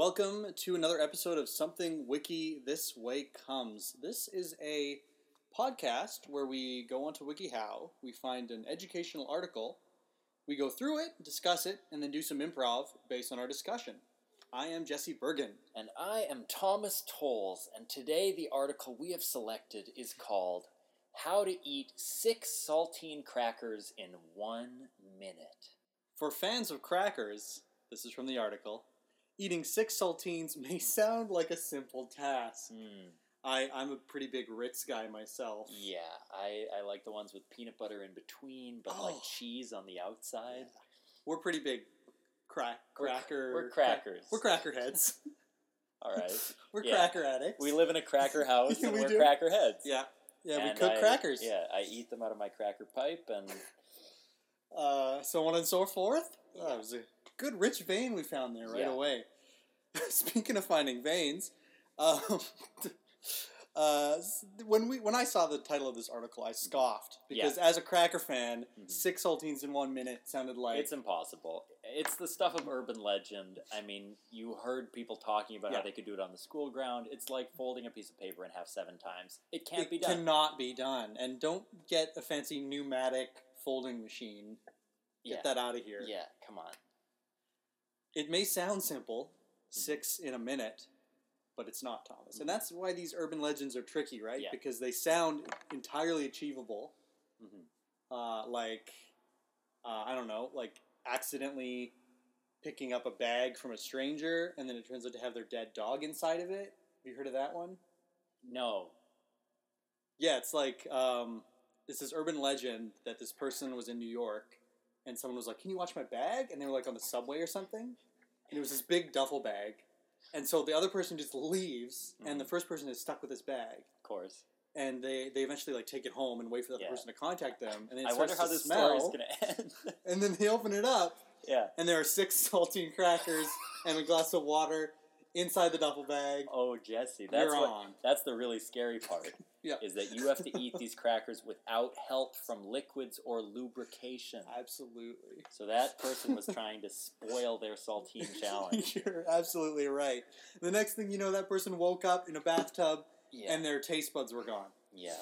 Welcome to another episode of Something Wiki This Way Comes. This is a podcast where we go onto WikiHow, we find an educational article, we go through it, discuss it, and then do some improv based on our discussion. I am Jesse Bergen. And I am Thomas Tolles, and today the article we have selected is called How to Eat Six Saltine Crackers in One Minute. For fans of crackers, this is from the article, eating six saltines may sound like a simple task. Mm, I, I'm a pretty big Ritz guy myself. yeah, I, I like the ones with peanut butter in between, but like Oh. cheese on the outside. We're pretty big crack We're- cracker. we're crackers. We're cracker heads. All right. we're Yeah. cracker addicts. We live in a cracker house Yeah, and we we're do. cracker heads. Yeah, yeah. And we cook I- crackers. Yeah, I eat them out of my cracker pipe, and Uh, so on and so forth. Oh, Yeah. a good rich vein we found there right Yeah. away. Speaking of finding veins, um, uh, when we when I saw the title of this article, I scoffed because as a cracker fan, Mhm. six saltines in one minute sounded like it's impossible. It's the stuff of urban legend. I mean, you heard people talking about Yeah. how they could do it on the school ground. It's like folding a piece of paper in half seven times. It can't it be done. cannot be done. And don't get a fancy pneumatic folding machine. Get yeah. that out of here. Yeah, come on. It may sound simple, Mm-hmm. six in a minute, but it's not, Thomas. And that's why these urban legends are tricky, right? Yeah. Because they sound entirely achievable. Mhm. Uh, like, uh, I don't know, like accidentally picking up a bag from a stranger and then it turns out to have their dead dog inside of it. Have you heard of that one? No. Yeah, it's like um, it's this urban legend that this person was in New York, and someone was like, "Can you watch my bag?" And they were like on the subway or something, and it was this big duffel bag, and so the other person just leaves, and the Mhm. first person is stuck with this bag, Of course. and they they eventually like take it home and wait for the other Yeah. person to contact them, and then it I wonder how this smell, story's going to end. and then they open it up, yeah. and there are six saltine crackers and a glass of water inside the duffel bag. Oh, Jesse, that's You're what, on. that's the really scary part. Yeah. Is that you have to eat these crackers without help from liquids or lubrication. Absolutely. So that person was trying to spoil their saltine challenge. You're absolutely right. The next thing you know, that person woke up in a bathtub Yeah. and their taste buds were gone. yeah.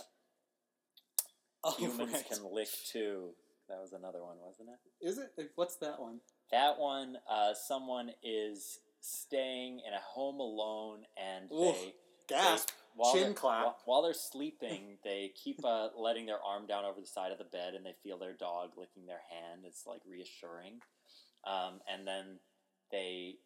Oh, Humans right. can lick too. That was another one, wasn't it? Is it? What's that one? That one, uh, someone is staying in a home alone and Oof. they Gasp. while Chin clap. While, while they're sleeping, they keep uh, letting their arm down over the side of the bed, and they feel their dog licking their hand. It's like reassuring. Um, and then they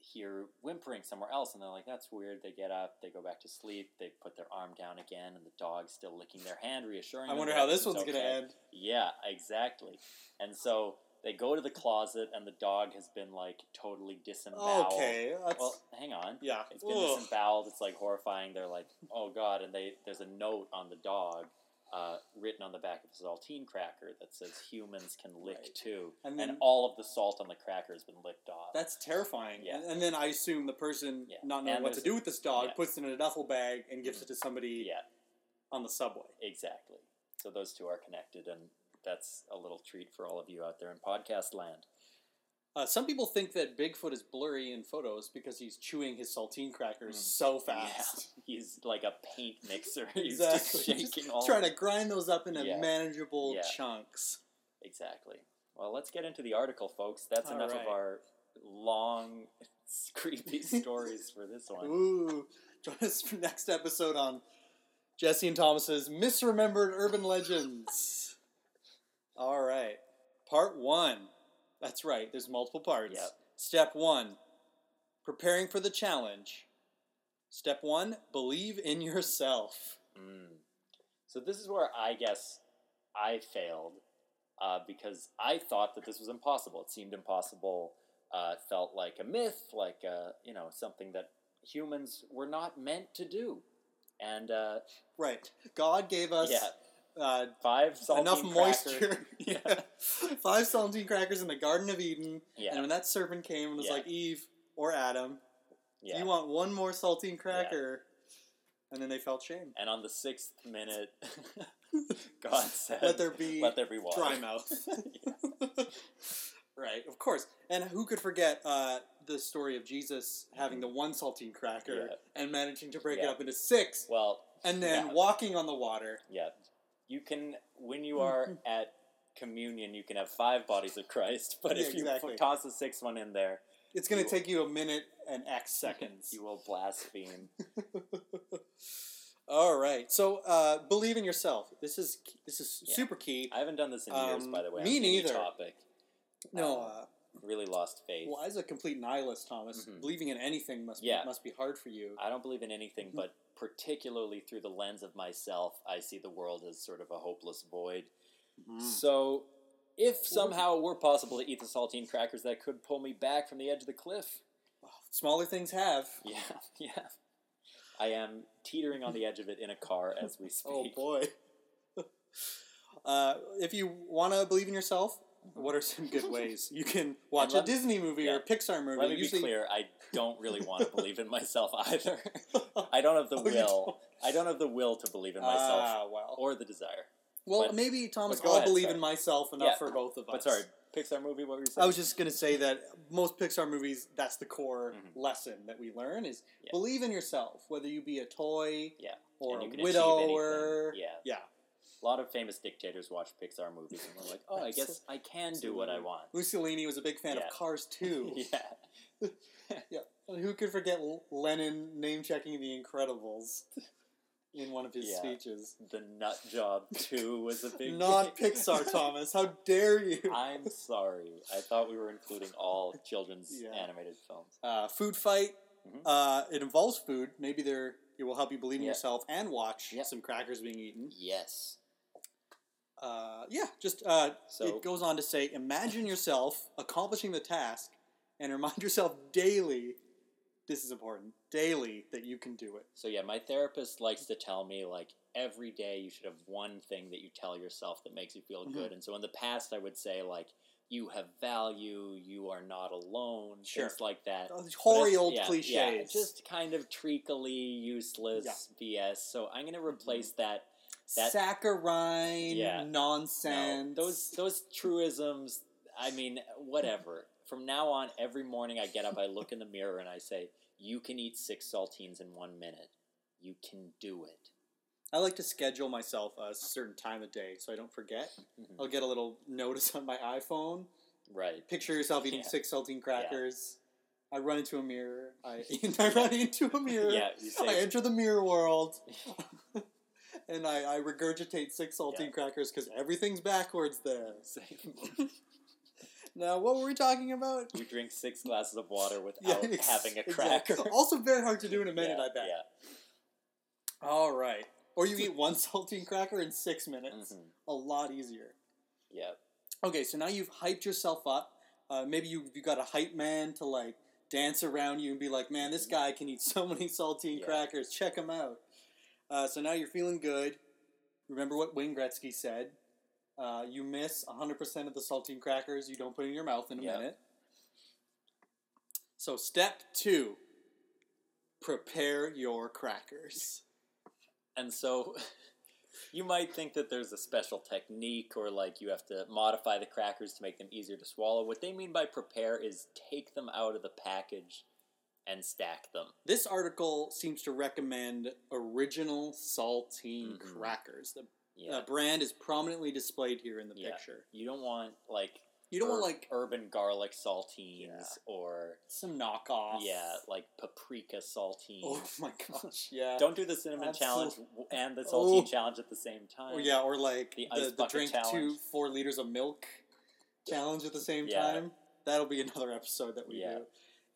hear whimpering somewhere else, and they're like, "That's weird." They get up, they go back to sleep, they put their arm down again, and the dog's still licking their hand, reassuring. I wonder how this one's going to end. Yeah, exactly. And so they go to the closet, and the dog has been like totally disemboweled. Okay. That's, Well, hang on. yeah. It's been Ugh. disemboweled. It's like horrifying. They're like, oh god, and they there's a note on the dog, uh, written on the back of the saltine cracker that says humans can lick Right. too, And and, then- all of the salt on the cracker has been licked off. That's terrifying. Yeah. And, and then I assume the person, Yeah. not knowing And what to do with this dog, yeah. puts it in a duffel bag and gives Mhm. it to somebody yeah, on the subway. exactly. So those two are connected, and that's a little treat for all of you out there in podcast land. Uh, some people think that Bigfoot is blurry in photos because he's chewing his saltine crackers Mm. so fast. Yeah, he's like a paint mixer. He's Exactly. just Just shaking all. trying to grind those up into Yeah. manageable Yeah. chunks. Exactly. Well, let's get into the article, folks. That's All enough right. of our long, creepy stories for this one. Ooh, join us for next episode on Jesse and Thomas's misremembered urban legends. All right, part one. That's right. There's multiple parts. Yep. Step one: preparing for the challenge. Step one: believe in yourself. Mm. So this is where I guess I failed uh, because I thought that this was impossible. It seemed impossible. Uh, it felt like a myth, like uh, you know something that humans were not meant to do. And uh, Right. God gave us yeah, uh, five saltine enough moisture. yeah. Five saltine crackers in the Garden of Eden. Yeah, And when that serpent came and was Yeah. like, Eve or Adam, yeah. you want one more saltine cracker. And then they felt shame. and on the sixth minute, God said, Let there be "Let there be water." dry mouth. Right, of course. And who could forget uh, the story of Jesus having the one saltine cracker. Yeah. and managing to break it up into six, Well, and then yeah. walking on the water. yeah, you can when you are at communion, you can have five bodies of Christ, but Yeah, if you exactly. toss the sixth one in there, It's going to take you a minute and X seconds. you will blaspheme. All right. So uh, believe in yourself. This is this is Yeah. super key. I haven't done this in years, Um, by the way. me neither. Topic. No. Um, Uh, Really lost faith. well, as a complete nihilist, Thomas, Mhm. believing in anything must Yeah. be, must be hard for you. I don't believe in anything, Mhm. but particularly through the lens of myself, I see the world as sort of a hopeless void. Mm. So, if somehow it were possible to eat the saltine crackers, that could pull me back from the edge of the cliff. Smaller things have. Yeah, yeah. I am teetering on the edge of it in a car as we speak. Oh boy. uh, if you want to believe in yourself, what are some good ways? You can watch let a Disney movie yeah. or Pixar movie. Let me Usually, be clear, I don't really want to believe in myself either. I don't have the Oh, will. I don't have the will to believe in myself Ah, well. or the desire. well, but- maybe Thomas, I'll ahead, believe sorry. in myself enough Yeah. for both of us. But sorry, Pixar movie, what were you saying? I was just gonna say that most Pixar movies, that's the core Mhm. lesson that we learn is Yeah. believe in yourself, whether you be a toy Yeah. or a widower. Yeah. Yeah. A lot of famous dictators watch Pixar movies and we're like, oh, I guess I can do what I want. Mussolini was a big fan Yeah. of Cars too. yeah. yeah. Who could forget Lenin name checking the Incredibles in one of his Yeah. speeches? The Nut Job 2 was a big Not Pixar, Thomas. How dare you? I'm sorry. I thought we were including all children's Yeah. animated films. Uh, food fight. Mhm. Uh, it involves food. Maybe there it will help you believe in Yeah. yourself and watch some crackers being eaten. Yes. Uh, yeah, just uh, So- it goes on to say, imagine yourself accomplishing the task, and remind yourself daily. This is important. Daily that you can do it. So yeah, my therapist likes to tell me like every day you should have one thing that you tell yourself that makes you feel Mhm. good. And so in the past I would say like you have value, you are not alone, Sure. things like that. Those hoary old yeah, cliches. Yeah, just kind of treacly, useless BS. So I'm gonna replace that. That- saccharine Yeah. nonsense. No, those those truisms. I mean, whatever. From now on, every morning I get up, I look in the mirror, and I say, "You can eat six saltines in one minute. You can do it." I like to schedule myself a certain time of day so I don't forget. Mhm. I'll get a little notice on my iPhone. Right. Picture yourself eating Yeah. six saltine crackers. I run into a mirror. I, I run into a mirror. Yeah, you I enter the mirror world. and I, I regurgitate six saltine Yeah. crackers because everything's backwards there. say- Now, what were we talking about? you drink six glasses of water without ex- having a exactly. cracker. Also, very hard to do in a minute, yeah, I bet. Yeah. All right. Or you eat one saltine cracker in six minutes. Mhm. A lot easier. Yeah. Okay, so now you've hyped yourself up. Uh, maybe you you got a hype man to like dance around you and be like, "Man, this Mhm. guy can eat so many saltine Yeah. crackers. Check him out." Uh, so now you're feeling good. Remember what Wayne Gretzky said: uh, "You miss 100% of the saltine crackers you don't put in your mouth in a Yeah. minute." So step two: prepare your crackers. And so you might think that there's a special technique or like you have to modify the crackers to make them easier to swallow. What they mean by prepare is take them out of the package and stack them. This article seems to recommend original saltine Mhm. crackers. The Yeah. uh, brand is prominently displayed here in the Yeah. picture. you don't want like You don't want like urban garlic saltines Yeah. or some knockoff. yeah, like paprika saltines. Oh my gosh. Yeah. Don't do the cinnamon challenge and the saltine Oh. challenge at the same time. Or yeah, or like The the, the, drink two four liters of milk challenge at the same time. That'll be another episode that we do.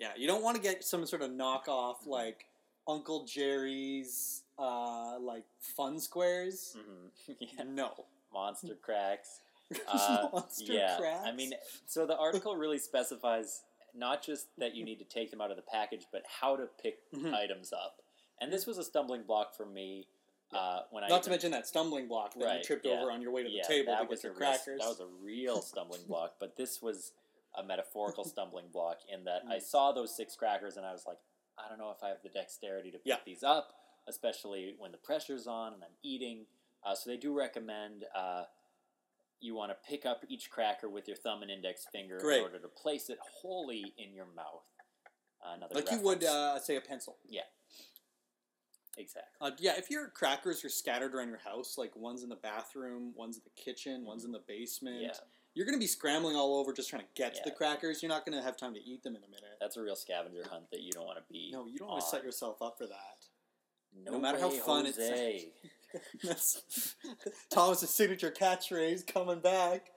Yeah, you don't want to get some sort of knockoff Mhm. like Uncle Jerry's uh like fun squares. Mhm. yeah. No. Monster cracks. Uh, Monster yeah, cracks. I mean, so the article really specifies not just that you need to take them out of the package, but how to pick Mhm. items up. And this was a stumbling block for me uh, when I Not to even- mention that stumbling block that you tripped yeah. over on your way to the yeah, table to get your a real, crackers. that was a real stumbling block. But this was a metaphorical stumbling block in that I Mm. saw those six crackers and I was like, I don't know if I have the dexterity to pick Yeah. these up, especially when the pressure's on and I'm eating. Uh, so they do recommend uh, you want to pick up each cracker with your thumb and index finger Great. in order to place it wholly in your mouth. Uh, another like you would uh, say a pencil. Yeah. Exactly. Uh, yeah, if your crackers are scattered around your house, like one's in the bathroom, one's in the kitchen, one's in the basement, Yeah, you're going to be scrambling all over just trying to get to the crackers. You're not going to have time to eat them in a minute. that's a real scavenger hunt that you don't want to be. No, you don't want to set yourself up for that. No, no matter how fun it's- Jose. Thomas's signature catchphrase coming back.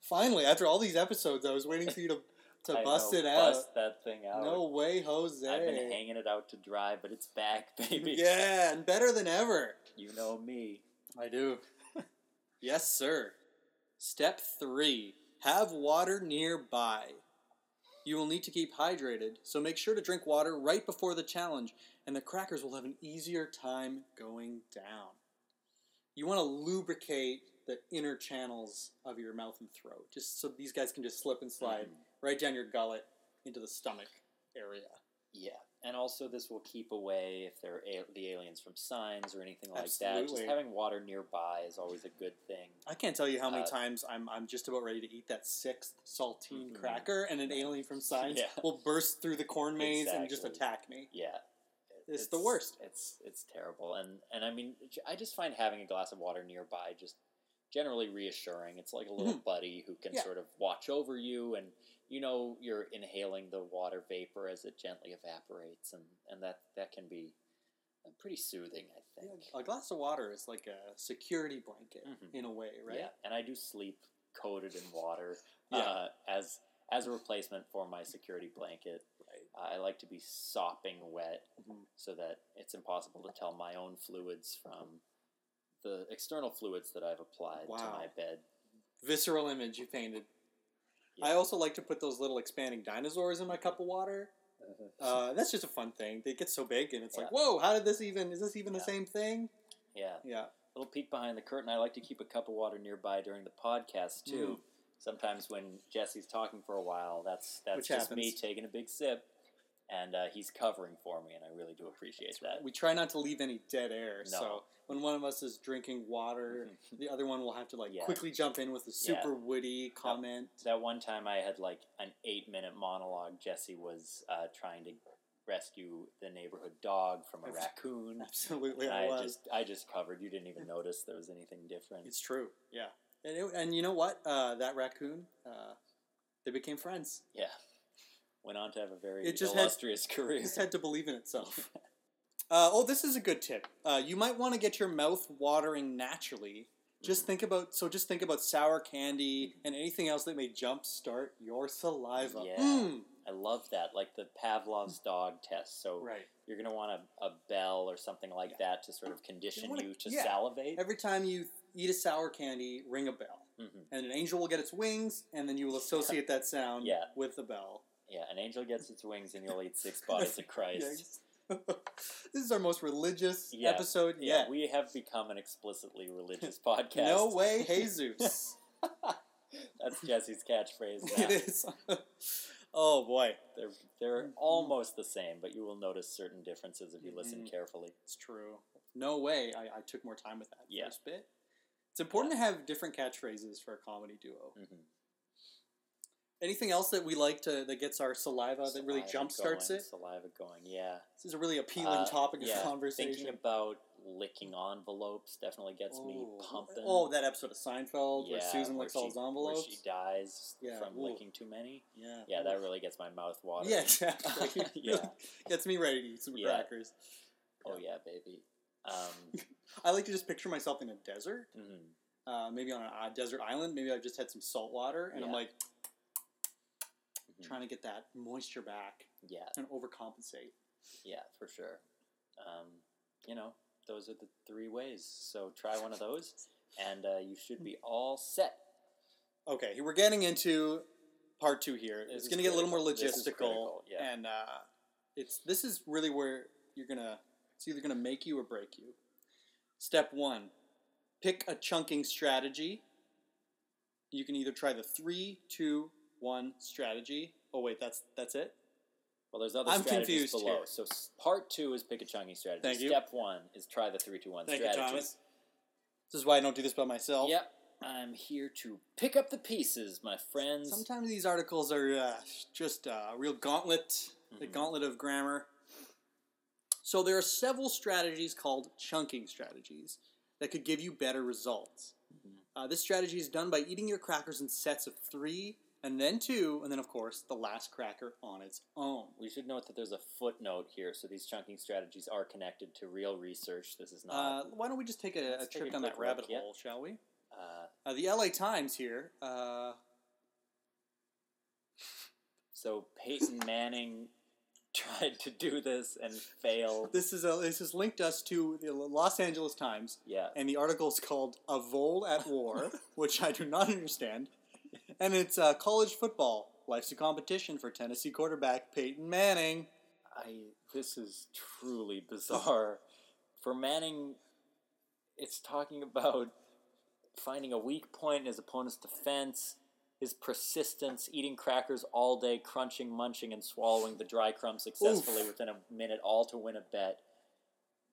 Finally, after all these episodes, I was waiting for you to, to I bust know, it out. Bust that thing out. No way, Jose. I've been hanging it out to dry, but it's back, baby. Yeah, and better than ever. You know me. I do. yes, sir. Step three have water nearby. You will need to keep hydrated, so make sure to drink water right before the challenge, and the crackers will have an easier time going down. You want to lubricate the inner channels of your mouth and throat, just so these guys can just slip and slide Mhm. right down your gullet into the stomach area. Yeah, and also this will keep away if they're a- the aliens from signs or anything like that. Absolutely. Just having water nearby is always a good thing. I can't tell you how many Uh, times I'm, I'm just about ready to eat that sixth saltine Mhm. cracker, and an alien from Signs Yeah. will burst through the corn maze and just attack me. Yeah, It's the worst. It's it's terrible, and and I mean, I just find having a glass of water nearby just generally reassuring. It's like a little buddy who can Mm-hmm. Yeah. sort of watch over you, and you know you're inhaling the water vapor as it gently evaporates, and and that that can be uh, pretty soothing. I think. A glass of water is like a security blanket Mhm. in a way, right? Yeah, and I do sleep coated in water Yeah. uh, as as a replacement for my security blanket. Right. Uh, I like to be sopping wet Mhm. so that it's impossible to tell my own fluids from the external fluids that I've applied to my bed. Visceral image you painted. Yeah. I also like to put those little expanding dinosaurs in my cup of water. Uh, that's just a fun thing. They get so big, and it's like, whoa, how did this even? Is this even the same thing? yeah, Yeah. little peek behind the curtain. I like to keep a cup of water nearby during the podcast too. Mm. Sometimes when Jesse's talking for a while, that's that's Which just me taking a big sip, and uh, he's covering for me, and I really do appreciate that. We try not to leave any dead air. No. So when one of us is drinking water, the other one will have to like Yeah. quickly jump in with a Yeah. super witty comment. That one time I had like an eight minute monologue. Jesse was uh, trying to rescue the neighborhood dog from a raccoon. Absolutely, And I, I was. just I just covered. You didn't even notice there was anything different. It's true. Yeah. And, it, and you know what? Uh, that raccoon, uh, they became friends. yeah. Went on to have a very It just had- illustrious career. It just had to believe in itself. Uh, oh, this is a good tip. Uh, you might want to get your mouth watering naturally. Just think about so. Just think about sour candy and anything else that may jumpstart your saliva. Yeah. Mm. I love that, like the Pavlov's dog test. So Right. you're gonna want a, a bell or something like that to sort of condition wanna- you to yeah. salivate. Every time you eat a sour candy, ring a bell, hmm and an angel will get its wings, and then you will associate that sound Yeah. with the bell. Yeah, an angel gets its wings, and you'll eat six bodies of Christ. This is our most religious Yeah. episode Yeah, yet. we have become an explicitly religious podcast. No way, Jesus. That's Jesse's catchphrase. it Now. is. oh boy, They're they're almost the same, but you will notice certain differences if you listen Mhm. carefully. it's true. No way. I, I took more time with that Yeah. first bit. It's important to have different catchphrases for a comedy duo. Mm-hmm. Anything else that we like to that gets our saliva that really Saliva jumpstarts going, it? Saliva going, yeah. This is a really appealing Uh, topic yeah, of conversation. Thinking about licking envelopes definitely gets me Ooh. pumping. Oh, that episode of Seinfeld where Yeah, Susan where licks all she- his Where envelopes. she dies Yeah, from ooh. licking too many. Yeah. Yeah, that really gets my mouth watering. Yeah, exactly. yeah. Gets me ready to eat some crackers. Oh yeah, baby. Um, I like to just picture myself in a desert, mhm. uh, maybe on a, a desert island. Maybe I've just had some salt water, and I'm like Mhm. trying to get that moisture back Yeah, and overcompensate. yeah, for sure. Um, you know, those are the three ways. So try one of those, and uh, you should be all set. Okay, we're getting into part two here. This it's going to get a little more critical. This is logistical, critical, yeah. and uh, it's this is really where you're gonna. It's either gonna make you or break you. Step one: pick a chunking strategy. You can either try the three, two, one strategy. Oh wait, that's that's it. Well, there's other I'm strategies confused below. here. So s- part two is pick a chunking strategy. Thank you. Step one is try the three two one Thank you, strategy. Thomas. This is why I don't do this by myself. Yep. I'm here to pick up the pieces, my friends. Sometimes these articles are uh, just a real gauntlet, the Mhm. gauntlet of grammar. So there are several strategies called chunking strategies that could give you better results. Mhm. Uh, this strategy is done by eating your crackers in sets of three, and then two, and then of course the last cracker on its own. We should note that there's a footnote here, so these chunking strategies are connected to real research. This is Uh, not. why don't we just take a, a Let's take trip a down that look, rabbit yeah. hole, shall we? Uh, Uh, the LA Times here. Uh, so Peyton Manning tried to do this and failed. this is a, this has linked us to the Los Angeles Times, Yeah. and the article is called "A Vol at War," which I do not understand, and it's uh, college football. Life's a competition for Tennessee quarterback Peyton Manning. I this is truly bizarre. For Manning, it's talking about finding a weak point in his opponent's defense, his persistence, eating crackers all day, crunching, munching, and swallowing the dry crumbs successfully Oof. within a minute, all to win a bet.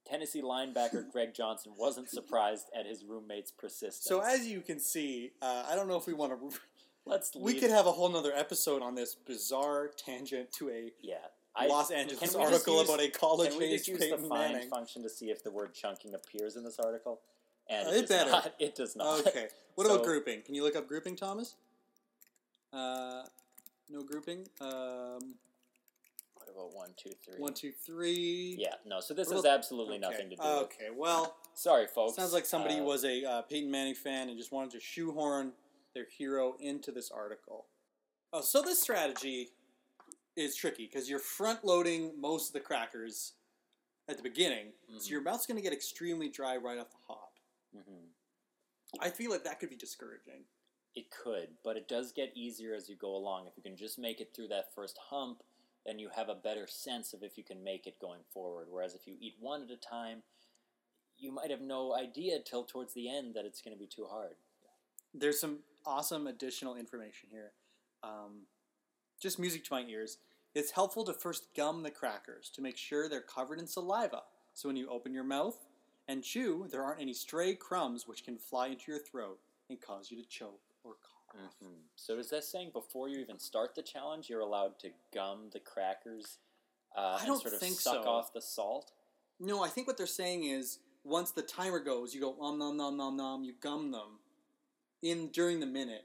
Tennessee linebacker Greg Johnson wasn't surprised at his roommate's persistence. So as you can see, uh, I don't know if we want to. Let's We leave- could have a whole nother episode on this bizarre tangent to a yeah. I, Los Angeles article use- about a college Can we just use the Peyton find Manning. function to see if the word chunking appears in this article? And Uh, it, it does better. not. It does not. Okay. What So- about grouping? Can you look up grouping, Thomas? Uh, no grouping. Um, What about one, two, three? one, two, three. Yeah, no. So this has absolutely Okay. nothing to do. with Okay. Well, Sorry, folks. sounds like somebody Uh, was a uh, Peyton Manning fan and just wanted to shoehorn their hero into this article. Oh, so this strategy is tricky because you're front loading most of the crackers at the beginning, so Mhm. your mouth's going to get extremely dry right off the hop. mhm. I feel like that could be discouraging. It could, but it does get easier as you go along. If you can just make it through that first hump, then you have a better sense of if you can make it going forward. Whereas if you eat one at a time, you might have no idea till towards the end that it's going to be too hard. there's some awesome additional information here. Um, just music to my ears. It's helpful to first gum the crackers to make sure they're covered in saliva. So when you open your mouth and chew, there aren't any stray crumbs which can fly into your throat and cause you to choke or cough. hmm So is that saying before you even start the challenge, you're allowed to gum the crackers uh, I don't and sort of think suck so. off the salt? No, I think what they're saying is once the timer goes, you go um nom nom nom nom, you gum them in during the minute.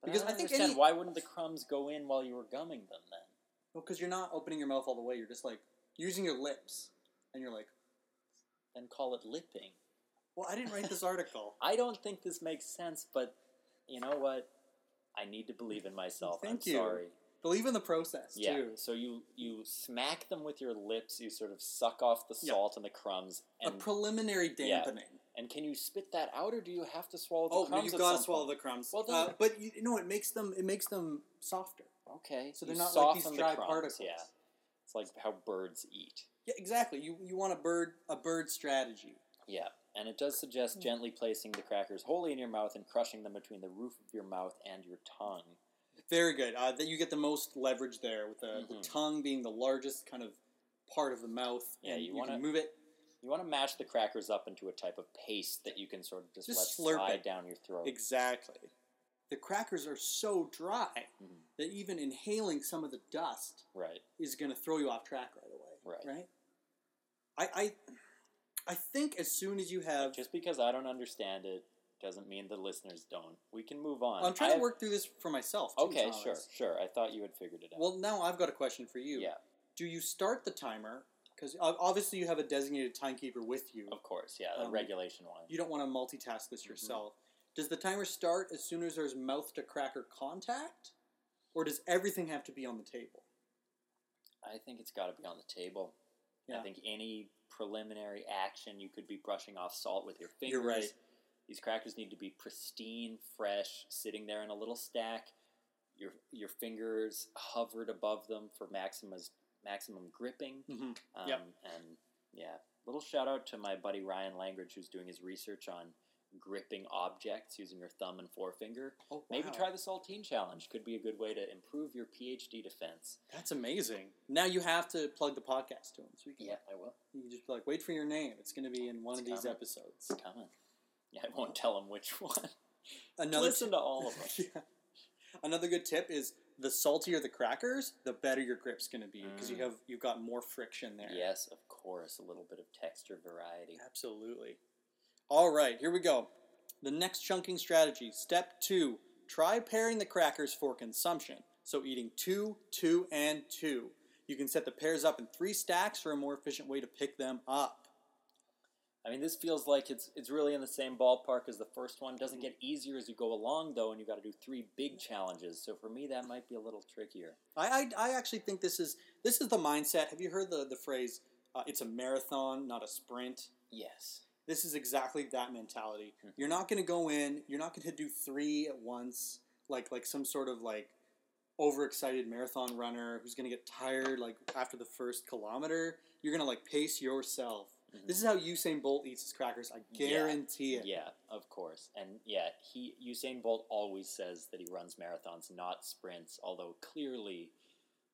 But Because I, I think understand any- why wouldn't the crumbs go in while you were gumming them then? Well, because you're not opening your mouth all the way. You're just like using your lips, and you're like, Then call it lipping. "Well, I didn't write this article." I don't think this makes sense, but you know what? I need to believe in myself. Thank I'm you. sorry. Believe in the process Yeah. too. So you you smack them with your lips. You sort of suck off the salt and the crumbs. a And preliminary Yeah. Dampening. and can you spit that out, or do you have to swallow the crumbs? Oh, no, crumbs? you've got to swallow point? the crumbs. Well, uh, but you, you know, it makes them it makes them softer. Okay. So they're not like these dry the crumbs, particles. Yeah. It's like how birds eat. Yeah, exactly. You you want a bird a bird strategy. Yeah, and it does suggest Hmm. gently placing the crackers wholly in your mouth and crushing them between the roof of your mouth and your tongue. Very good. Uh, that you get the most leverage there with the, the Mhm. tongue being the largest kind of part of the mouth. Yeah, and you you wanna- move it. You want to mash the crackers up into a type of paste that you can sort of just, Just let slide it. down your throat. Exactly. The crackers are so dry Mhm. that even inhaling some of the dust Right. is going to throw you off track right away. Right. Right. I I I think as soon as you have, Just because I don't understand it doesn't mean the listeners don't. We can move on. I'm trying I to work through this for myself. Too, Okay, sure, sure. I thought you had figured it out. Well, now I've got a question for you. yeah, Do you start the timer? Because obviously you have a designated timekeeper with you. of course. Yeah, the Um, regulation one. You don't want to multitask this Mhm. yourself. Does the timer start as soon as there's mouth to cracker contact, or does everything have to be on the table? I think it's got to be on the table. I think any preliminary action, you could be brushing off salt with your fingers. You're right. These crackers need to be pristine, fresh, sitting there in a little stack. Your your fingers hovered above them for maximum maximum gripping. Mm-hmm. Um, Yep. And yeah, little shout out to my buddy Ryan Langridge, who's doing his research on gripping objects using your thumb and forefinger. Oh, wow. Maybe try the saltine challenge. Could be a good way to improve your PhD defense. That's amazing. Now you have to plug the podcast to him. So you can, Yeah, I will. you can just be like, wait for your name. It's going to be in one It's of these episodes. It's coming. Yeah, I won't tell him which one. Another Listen to all of them. Yeah. Another good tip is the saltier the crackers, the better your grip's going to be because you Mm. have you've got more friction there. Yes, of course, a little bit of texture variety. Absolutely. All right, here we go. The next chunking strategy. Step two: try pairing the crackers for consumption. So eating two, two, and two. You can set the pairs up in three stacks for a more efficient way to pick them up. I mean, this feels like it's it's really in the same ballpark as the first one. Doesn't get easier as you go along, though, and you got to do three big challenges. So for me, that might be a little trickier. I, I, I actually think this is this is the mindset. Have you heard the the phrase? Uh, it's a marathon, not a sprint. Yes. This is exactly that mentality. Mhm. You're not going to go in. You're not going to do three at once, like like some sort of like overexcited marathon runner who's going to get tired like after the first kilometer. You're going to like pace yourself. Mhm. This is how Usain Bolt eats his crackers. I Yeah. guarantee it. Yeah, of course. And yeah, he Usain Bolt always says that he runs marathons, not sprints, although clearly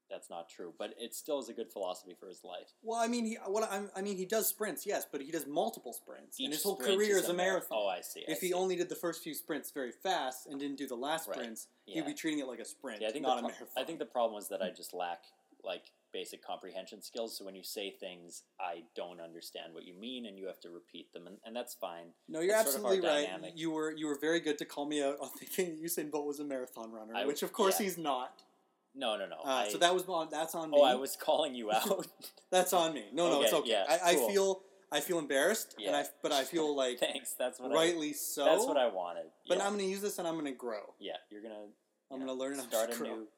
that's not true. But it still is a good philosophy for his life. Well, I mean, he what I, I mean, he does sprints, yes, but he does multiple sprints, and his whole career is a mar- marathon. Oh, I see. I if he see. only did the first few sprints very fast and didn't do the last Right. sprints, Yeah. he'd be treating it like a sprint, Yeah, I think not the a marathon. I think the problem is that I just lack like basic comprehension skills. So when you say things, I don't understand what you mean, and you have to repeat them, and, and that's fine. no, you're that's sort of absolutely right. dynamic. You were you were very good to call me out on thinking that Usain Bolt was a marathon runner, I- which of course yeah. he's not. No, no, no. Uh, I, so that was on that's on me. oh, I was calling you out. That's on me. No, no, it's Okay, okay. yeah, I, cool. I feel I feel embarrassed, and I but I feel like Thanks. That's what rightly so. That's what I wanted. But yeah. I'm going to use this and I'm going to grow. Yeah, you're gonna. I'm going to learn start a grow. new.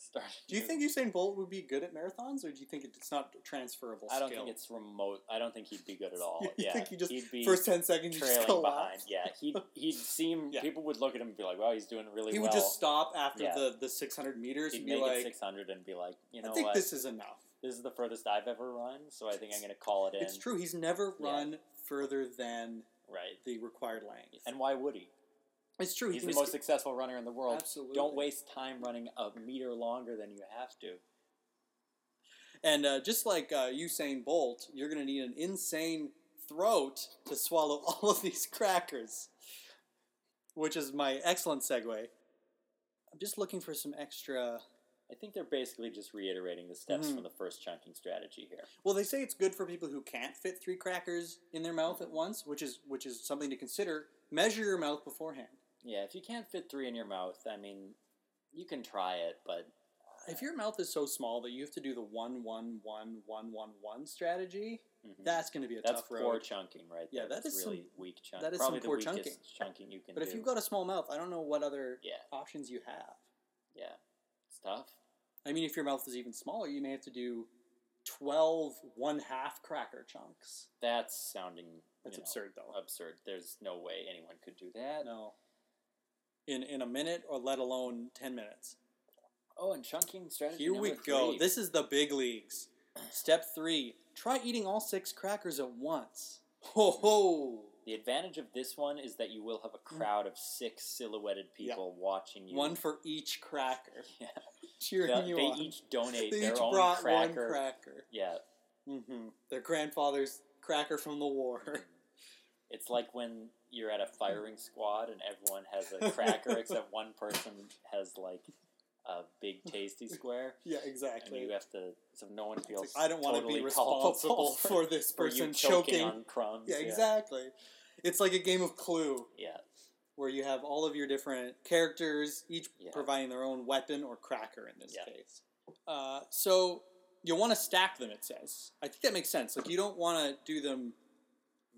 Start. a Do you think Usain Bolt would be good at marathons, or do you think it's not transferable? I don't skill? think it's remote. I don't think he'd be good at all. You yeah, think he just- he'd be first ten seconds trailing behind. Yeah, he'd he'd seem. Yeah. People would look at him and be like, "Wow, he's doing really He well." would just stop after Yeah. the, the 600 meters He'd and be like, 600 and be like, "You know I think what? this is enough. This is the furthest I've ever run, so I think I'm going to call it in." It's true. He's never Yeah. run further than Right. the required length. And why would he? It's true. He's he the can most successful runner in the world. Absolutely. Don't waste time running a meter longer than you have to. And uh, just like uh, Usain Bolt, you're going to need an insane throat to swallow all of these crackers, which is my excellent segue. I'm just looking for some extra. I think they're basically just reiterating the steps Mhm. from the first chunking strategy here. Well, they say it's good for people who can't fit three crackers in their mouth at once, which is which is something to consider. Measure your mouth beforehand. Yeah, if you can't fit three in your mouth, I mean, you can try it, but If your mouth is so small that you have to do the one one one one one one strategy, Mhm. that's going to be a that's tough poor road. chunking right Yeah, there. that that's is really some- weak chunking. that is Probably some poor chunking. chunking you can But do. if you've got a small mouth, I don't know what other yeah, options you have. yeah, it's tough. I mean, if your mouth is even smaller, you may have to do 12 one half cracker chunks. That's sounding That's you know, absurd, though. Absurd. There's no way anyone could do that. No. In in a minute, or let alone 10 minutes. Oh, and chunking strategy. Here we go. three. This is the big leagues. Step three try eating all six crackers at once. Ho ho! The advantage of this one is that you will have a crowd of six silhouetted Mm. Yeah. people watching you. One for each cracker. Yeah. Cheering They, you they on. each donate they their each own brought cracker. one cracker. Yeah. hmm Their grandfather's cracker from the war. It's like when you're at a firing squad and everyone has a cracker except one person has like a big tasty square. yeah, And exactly. you have to, so no one feels. Like, I don't want to be responsible culpable for this for person choking, choking. on crumbs. yeah, exactly. It's like a game of Clue Yeah, where you have all of your different characters, each Yeah. providing their own weapon or cracker in this Yeah. case. Uh, so you'll want to stack them. It says. I think that makes sense. Like you don't want to do them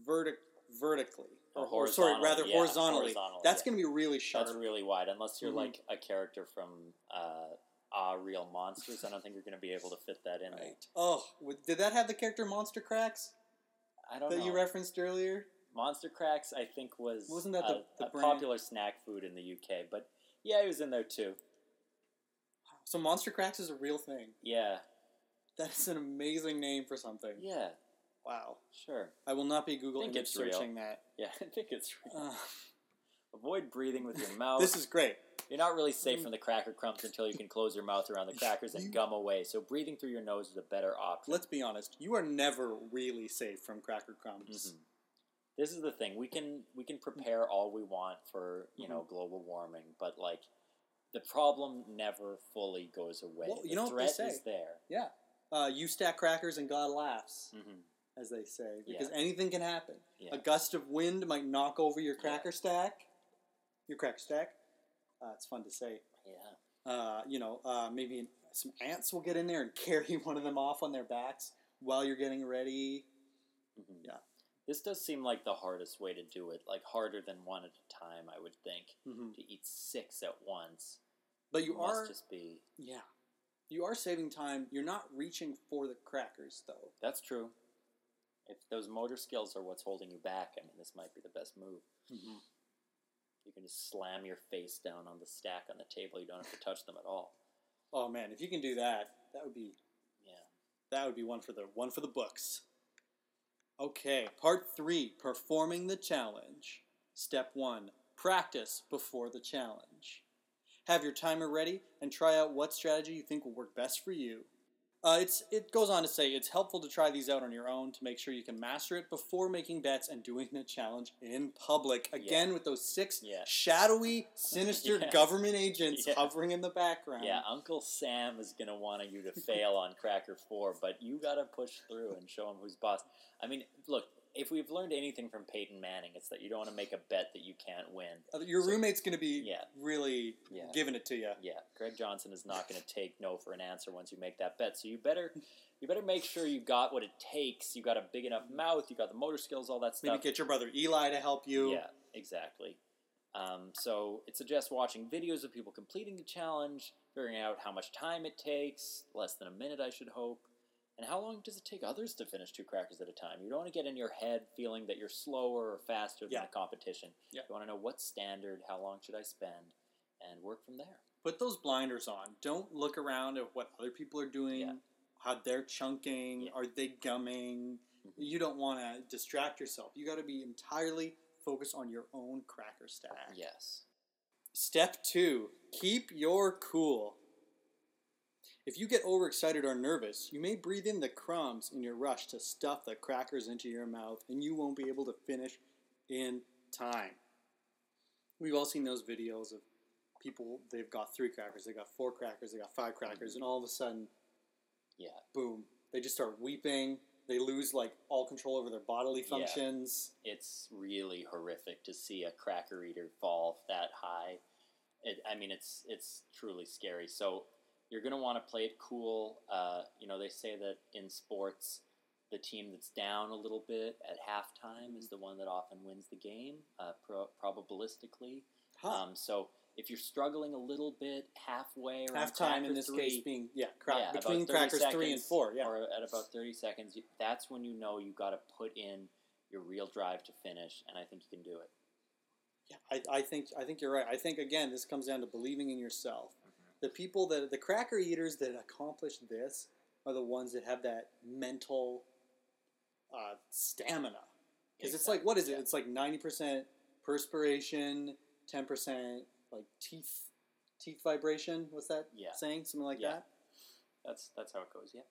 vertic vertically Or or, or sorry, rather yeah, horizontally. horizontally, That's yeah. going to be really sharp. that's really wide. Unless you're Mhm. like a character from uh, Ah Real Monsters, I don't think you're going to be able to fit that in. right. Oh, did that have the character Monster Cracks I don't know. that know. you referenced earlier? Monster Cracks, I think, was Wasn't that a, the- the a popular snack food in the UK. But yeah, he was in there too. So Monster Cracks is a real thing. Yeah, That's an amazing name for something. yeah, Wow. sure. I will not be Google image it's real. searching that. Yeah, I think it's real. Uh, Avoid breathing with your mouth. this is great. You're not really safe from the cracker crumbs until you can close your mouth around the crackers and gum away. So breathing through your nose is a better option. Let's be honest. You are never really safe from cracker crumbs. Mhm. this is the thing. We can we can prepare all we want for you know global warming, but like the problem never fully goes away. Well, you the know what they say. is there. Yeah. Uh, you stack crackers and God laughs, hmm as they say, Yeah. because anything can happen. Yeah. A gust of wind might knock over your cracker stack. Your cracker stack. Uh, it's fun to say. Yeah. Uh, you know, uh, maybe some ants will get in there and carry one of them off on their backs while you're getting ready. hmm Yeah. This does seem like the hardest way to do it. Like harder than one at a time, I would think. hmm To eat six at once But you must are, just be. yeah, you are saving time. You're not reaching for the crackers though. That's true. If those motor skills are what's holding you back, I mean, this might be the best move. Mm-hmm. You can just slam your face down on the stack on the table. You don't have to touch them at all. Oh man, if you can do that, that would be Yeah. That would be one for the one for the books. Okay, part three: performing the challenge. Step one: practice before the challenge. Have your timer ready and try out what strategy you think will work best for you. Uh, it's it goes on to say it's helpful to try these out on your own to make sure you can master it before making bets and doing the challenge in public. Again, with those six Yeah. shadowy, sinister Yeah. government agents Yeah. hovering in the background. Yeah, Uncle Sam is gonna want you to fail on Cracker Four, but you gotta push through and show him who's boss. I mean, look, if we've learned anything from Peyton Manning, it's that you don't want to make a bet that you can't win. Uh, Your So- roommate's going to be Yeah. really Yeah. giving it to you. Yeah, Greg Johnson is not going to take no for an answer once you make that bet. So you better, you better make sure you got what it takes. You got a big enough mouth. You got the motor skills, all that stuff. Maybe get your brother Eli to help you. Yeah, exactly. Um, so it suggests watching videos of people completing the challenge, figuring out how much time it takes, less than a minute, I should hope, and how long does it take others to finish two crackers at a time. You don't want to get in your head feeling that you're slower or faster than Yeah. the competition. Yeah. You want to know what standard, how long should I spend, and work from there. Put those blinders on. Don't look around at what other people are doing, Yeah. how they're chunking, Yeah. are they gumming. Mhm. You don't want to distract yourself. You got to be entirely focused on your own cracker stack. Yes. Step two keep your cool. If you get overexcited or nervous, you may breathe in the crumbs in your rush to stuff the crackers into your mouth, and you won't be able to finish in time. We've all seen those videos of people, they've got three crackers, they've got four crackers, they've got five crackers, and mm-hmm. all of a sudden, Yeah. boom, they just start weeping. They lose like all control over their bodily Yeah. functions. It's really horrific to see a cracker eater fall that high. It, I mean, it's it's truly scary. So you're gonna want to play it cool. Uh, you know, they say that in sports, the team that's down a little bit at halftime is the one that often wins the game, uh, pro- probabilistically. Huh. Um, so if you're struggling a little bit halfway around Halftime in this three, case being, yeah, crack, yeah, between 30 crackers three and four, yeah. or at about 30 seconds, that's when you know you got to put in your real drive to finish, and I think you can do it. Yeah, I, I think I think you're right. I think again, this comes down to believing in yourself. The people that the cracker eaters that accomplish this are the ones that have that mental uh, stamina. Because it's like what is it? Yeah. It's like ninety percent perspiration, ten percent like teeth teeth vibration. What's that Yeah. saying? Something like Yeah. that. That's that's how it goes. Yeah.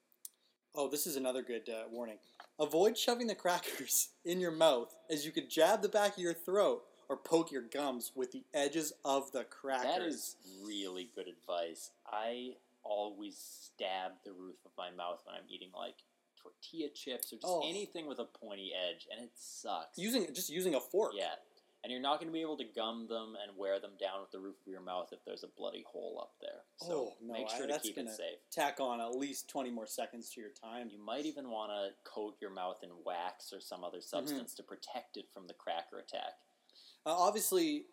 Oh, this is another good uh, warning. Avoid shoving the crackers in your mouth as you could jab the back of your throat or poke your gums with the edges of the crackers. That is really good advice. I always stab the roof of my mouth when I'm eating like tortilla chips or just Oh. anything with a pointy edge, and it sucks. using just using a fork. yeah. And you're not going to be able to gum them and wear them down with the roof of your mouth if there's a bloody hole up there. So Oh, no, make I- sure to that's keep it safe. Tack on at least twenty more seconds to your time. You might even want to coat your mouth in wax or some other Mm-hmm. substance to protect it from the cracker attack. Uh, obviously,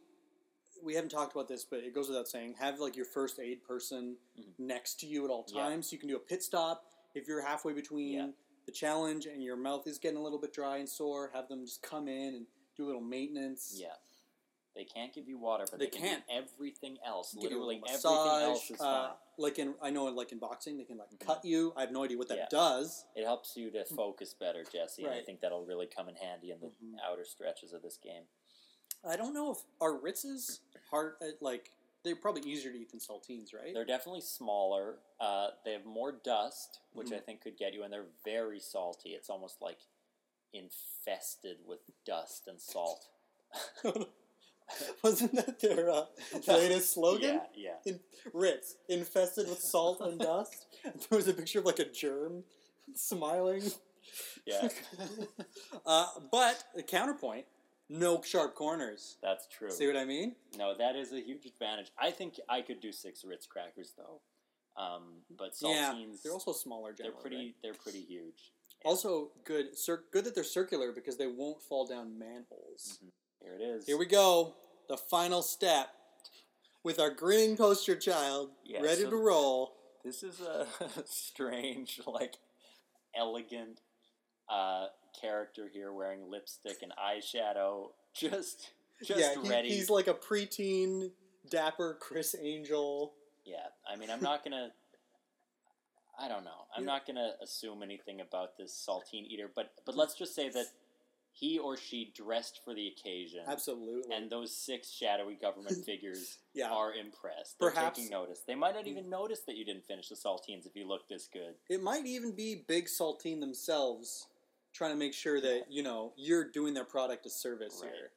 we haven't talked about this, but it goes without saying. Have like your first aid person Mhm. next to you at all Yeah. So You can do a pit stop if you're halfway between Yeah. the challenge and your mouth is getting a little bit dry and sore. Have them just come in and do a little maintenance. Yeah. They can't give you water, but They they, can can't. do everything else. Give Literally little everything else massage, is uh, fine. like in I know like in boxing they can like Mhm. cut you. I have no idea what that Yeah. does. It helps you to focus better, Jesse, and I think that'll really come in handy in the Mhm. outer stretches of this game. I don't know if are Ritz's hard uh, like they're probably easier to eat than saltines, right? They're definitely smaller. Uh, they have more dust, which I Mhm. think could get you, and they're very salty. It's almost like infested with dust and salt. Wasn't that their uh, latest slogan? Yeah, yeah. In, Ritz, infested with salt and dust. There was a picture of like a germ smiling. Yeah, uh, but the counterpoint, no sharp corners. that's true. See what I mean? No, that is a huge advantage. I think I could do six Ritz crackers though, um, but Yeah, saltines they're also smaller. they're pretty right? they're pretty huge. Also good. Cir- good that they're circular because they won't fall down manholes. Mhm. Here it is. Here we go. The final step with our grinning poster child Yeah, ready so- to roll. This is a strange, like, elegant uh, character here wearing lipstick and eyeshadow. Just, just yeah, he- ready. he's like a preteen, dapper Criss Angel. Yeah, I mean, I'm not gonna. I don't know. I'm Yeah. not gonna assume anything about this saltine eater, but but let's just say that he or she dressed for the occasion, Absolutely. and those six shadowy government figures yeah, are impressed. They're Perhaps- taking notice. They might not mm. even notice that you didn't finish the saltines if you look this good. it might even be Big Saltine themselves trying to make sure that you know you're doing their product a service Right. here,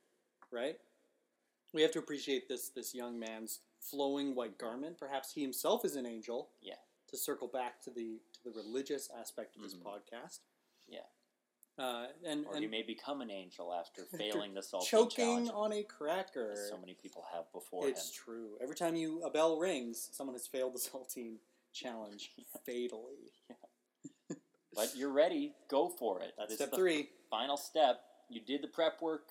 right? We have to appreciate this this young man's flowing white garment. Perhaps he himself is an angel. Yeah. To circle back to the to the religious aspect of this Mhm. podcast. Yeah. Uh, and Or and you may become an angel after failing the saltine challenge. choking challenge, on a cracker. as so many people have before It's him. true. Every time you a bell rings, someone has failed the saltine challenge fatally. But you're ready. Go for it. That's step three. Final step. You did the prep work.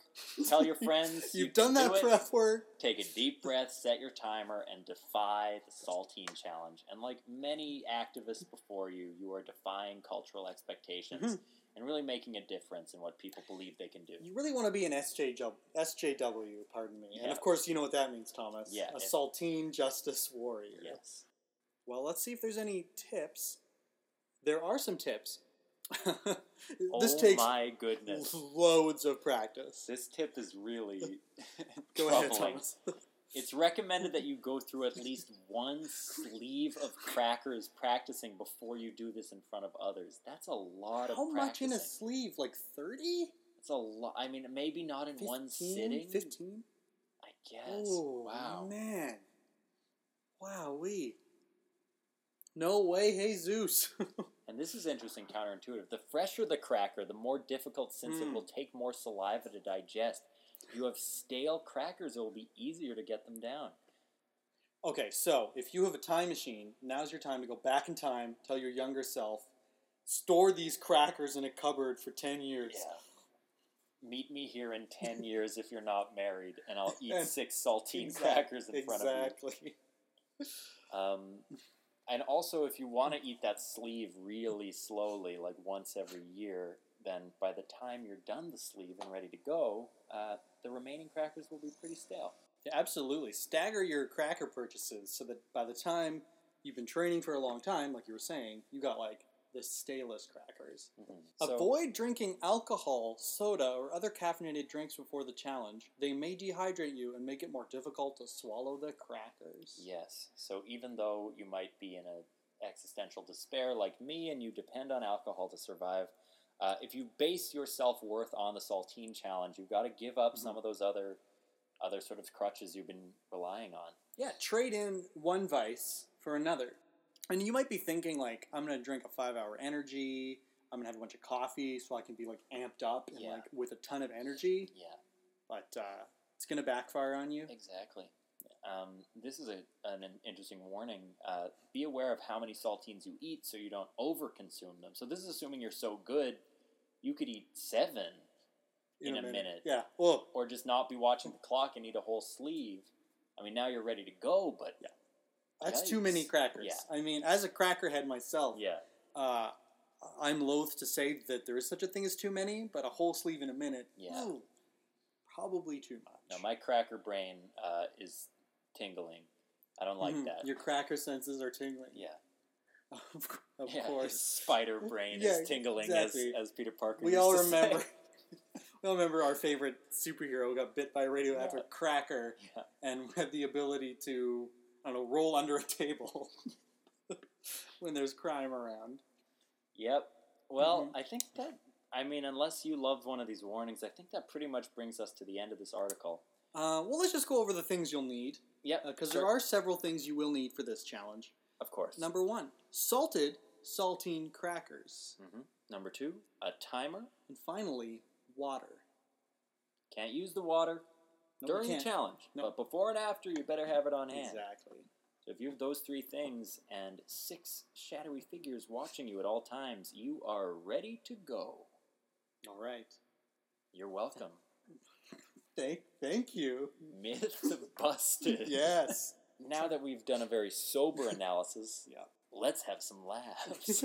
Tell your friends. you You've can done that do prep work. Take a deep breath, set your timer, and defy the saltine challenge. And like many activists before you, you are defying cultural expectations Mhm. and really making a difference in what people believe they can do. You really want to be an SJW, SJW, pardon me. And of course, you know what that means, Thomas. Yeah, A saltine justice warrior. Yes. Well, let's see if there's any tips. There are some tips. Oh this takes my goodness. loads of practice. This tip is really Go ahead. Thomas. It's recommended that you go through at least one sleeve of crackers practicing before you do this in front of others. That's a lot of How much in a sleeve? Like 30? It's a lot. I mean, maybe not in one sitting. 15? I guess. Oh, wow. man. Wow, we. No way, Jesus. And this is interesting, counterintuitive. The fresher the cracker, the more difficult since it Mm. will take more saliva to digest. If you have stale crackers, it will be easier to get them down. okay, so if you have a time machine, now's your time to go back in time, tell your younger self, store these crackers in a cupboard for 10 years. Meet me here in 10 years if you're not married, and I'll eat six saltine crackers in front of you. Exactly. Um, and also, if you want to eat that sleeve really slowly, like once every year, then by the time you're done the sleeve and ready to go, uh, the remaining crackers will be pretty stale. Yeah, absolutely. Stagger your cracker purchases so that by the time you've been training for a long time, like you were saying, you got like the stalest crackers. So, Avoid drinking alcohol, soda, or other caffeinated drinks before the challenge. They may dehydrate you and make it more difficult to swallow the crackers. yes. So even though you might be in a existential despair like me, and you depend on alcohol to survive. Uh, if you base your self worth on the saltine challenge, you've got to give up some of those other, other sort of crutches you've been relying on. Yeah, trade in one vice for another. And you might be thinking, like, I'm going to drink a five hour energy. I'm going to have a bunch of coffee so I can be, like, amped up and, Yeah. like, with a ton of energy. Yeah. But uh, it's going to backfire on you. Exactly. Um, this is a, an, interesting warning. Uh, be aware of how many saltines you eat so you don't overconsume them. So this is assuming you're so good, you could eat seven, in a minute. Yeah. Well, or just not be watching the clock and eat a whole sleeve. I mean, now you're ready to go, but Yeah. That's too many crackers. Yeah. I mean, as a crackerhead myself, yeah, uh, I'm loath to say that there is such a thing as too many, but a whole sleeve in a minute, Yeah. ooh, probably too much. no, my cracker brain uh, is tingling. I don't like Mhm. that. Your cracker senses are tingling. yeah, of of yeah. Course. spider brain Yeah, is tingling exactly. as, as Peter Parker. We all remember. we all remember our favorite superhero got bit by a radioactive Yeah. cracker and had the ability to, I don't know, roll under a table when there's crime around. Yep. Well, Mhm. I think that I mean, unless you loved one of these warnings, I think that pretty much brings us to the end of this article. Uh, well, let's just go over the things you'll need Yep, because sure. there are several things you will need for this challenge. of course. Number one, salted saltine crackers, hmm Number two, a timer. and finally, water. Can't use the water No, during the challenge, No. but before and after, you better have it on hand. Exactly. So if you have those three things and six shadowy figures watching you at all times, you are ready to go. All right. You're welcome. Thank, thank you. Myth busted. yes. Now that we've done a very sober analysis, Yeah. let's have some laughs.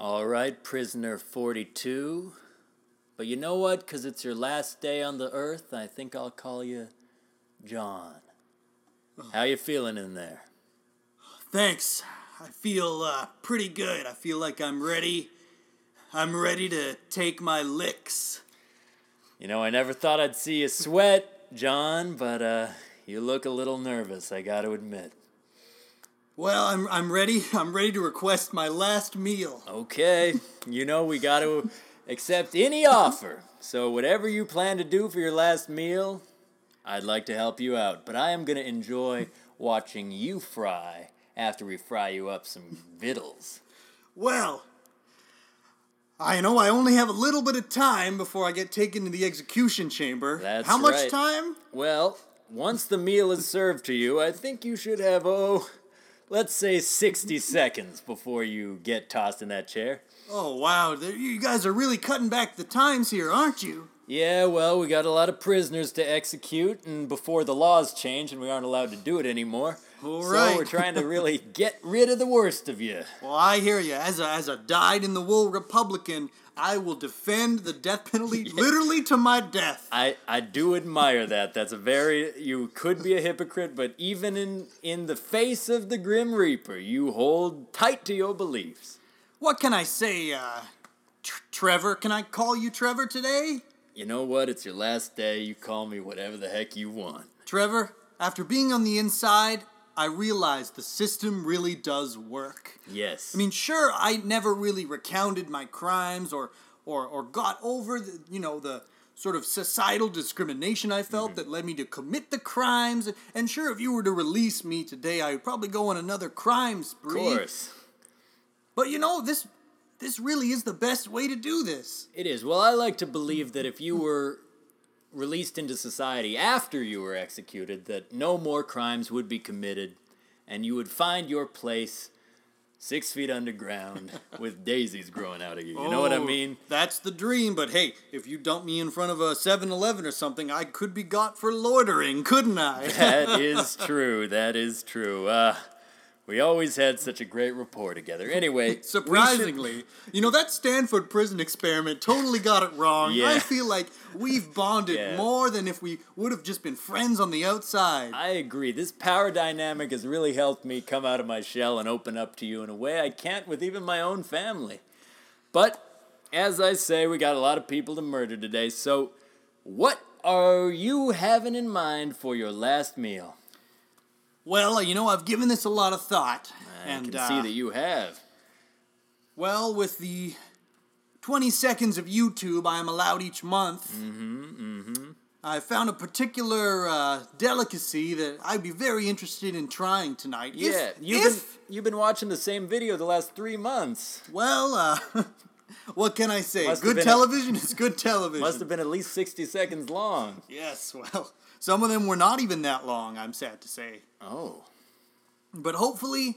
All right, prisoner 42. But you know what? Because it's your last day on the earth, I think I'll call you John. How you feeling in there? Thanks. I feel uh, pretty good. I feel like I'm ready. I'm ready to take my licks. You know, I never thought I'd see you sweat, John, but uh, you look a little nervous, I gotta admit. Well, I'm I'm ready. I'm ready to request my last meal. Okay, you know we got to accept any offer. So whatever you plan to do for your last meal, I'd like to help you out. But I am gonna enjoy watching you fry after we fry you up some victuals. Well, I know I only have a little bit of time before I get taken to the execution chamber. That's How much right. time? Well, once the meal is served to you, I think you should have oh, let's say sixty seconds before you get tossed in that chair. Oh wow, you guys are really cutting back the times here, aren't you? Yeah, well, we got a lot of prisoners to execute, and before the laws change and we aren't allowed to do it anymore. All so right. we're trying to really get rid of the worst of you. Well, I hear you. As a as a dyed in the wool Republican, I will defend the death penalty literally to my death. I, I do admire that. That's a very you could be a hypocrite, but even in in the face of the Grim Reaper, you hold tight to your beliefs. What can I say, uh, Tr- Trevor? Can I call you Trevor today? You know what? It's your last day. You call me whatever the heck you want. Trevor, after being on the inside, I realized the system really does work. Yes. I mean, sure, I never really recounted my crimes or or or got over the, you know, the sort of societal discrimination I felt that led me to commit the crimes. And sure, if you were to release me today, I would probably go on another crime spree. of course. But you know, this this really is the best way to do this. It is. Well, I like to believe that if you were released into society after you were executed, that no more crimes would be committed, and you would find your place six feet underground with daisies growing out of you. You know what I Oh, mean? That's the dream, but hey, if you dump me in front of a 7-Eleven or something, I could be got for loitering, couldn't I? That is true. That is true. Uh, we always had such a great rapport together. Anyway, we should- Surprisingly, you know that Stanford prison experiment totally got it wrong. Yeah. I feel like we've bonded Yeah. more than if we would have just been friends on the outside. I agree. This power dynamic has really helped me come out of my shell and open up to you in a way I can't with even my own family. But as I say, we got a lot of people to murder today. So, what are you having in mind for your last meal? Well, you know I've given this a lot of thought, I and can uh, see that you have. well, with the 20 seconds of YouTube I am allowed each month, Mm-hmm, I found a particular uh, delicacy that I'd be very interested in trying tonight. If- Yeah, you've if, been you've been watching the same video the last three months. Well, uh, what can I say? Must good been a- television is good television. Must have been at least sixty seconds long. Yes, well, some of them were not even that long. I'm sad to say, Oh, but hopefully,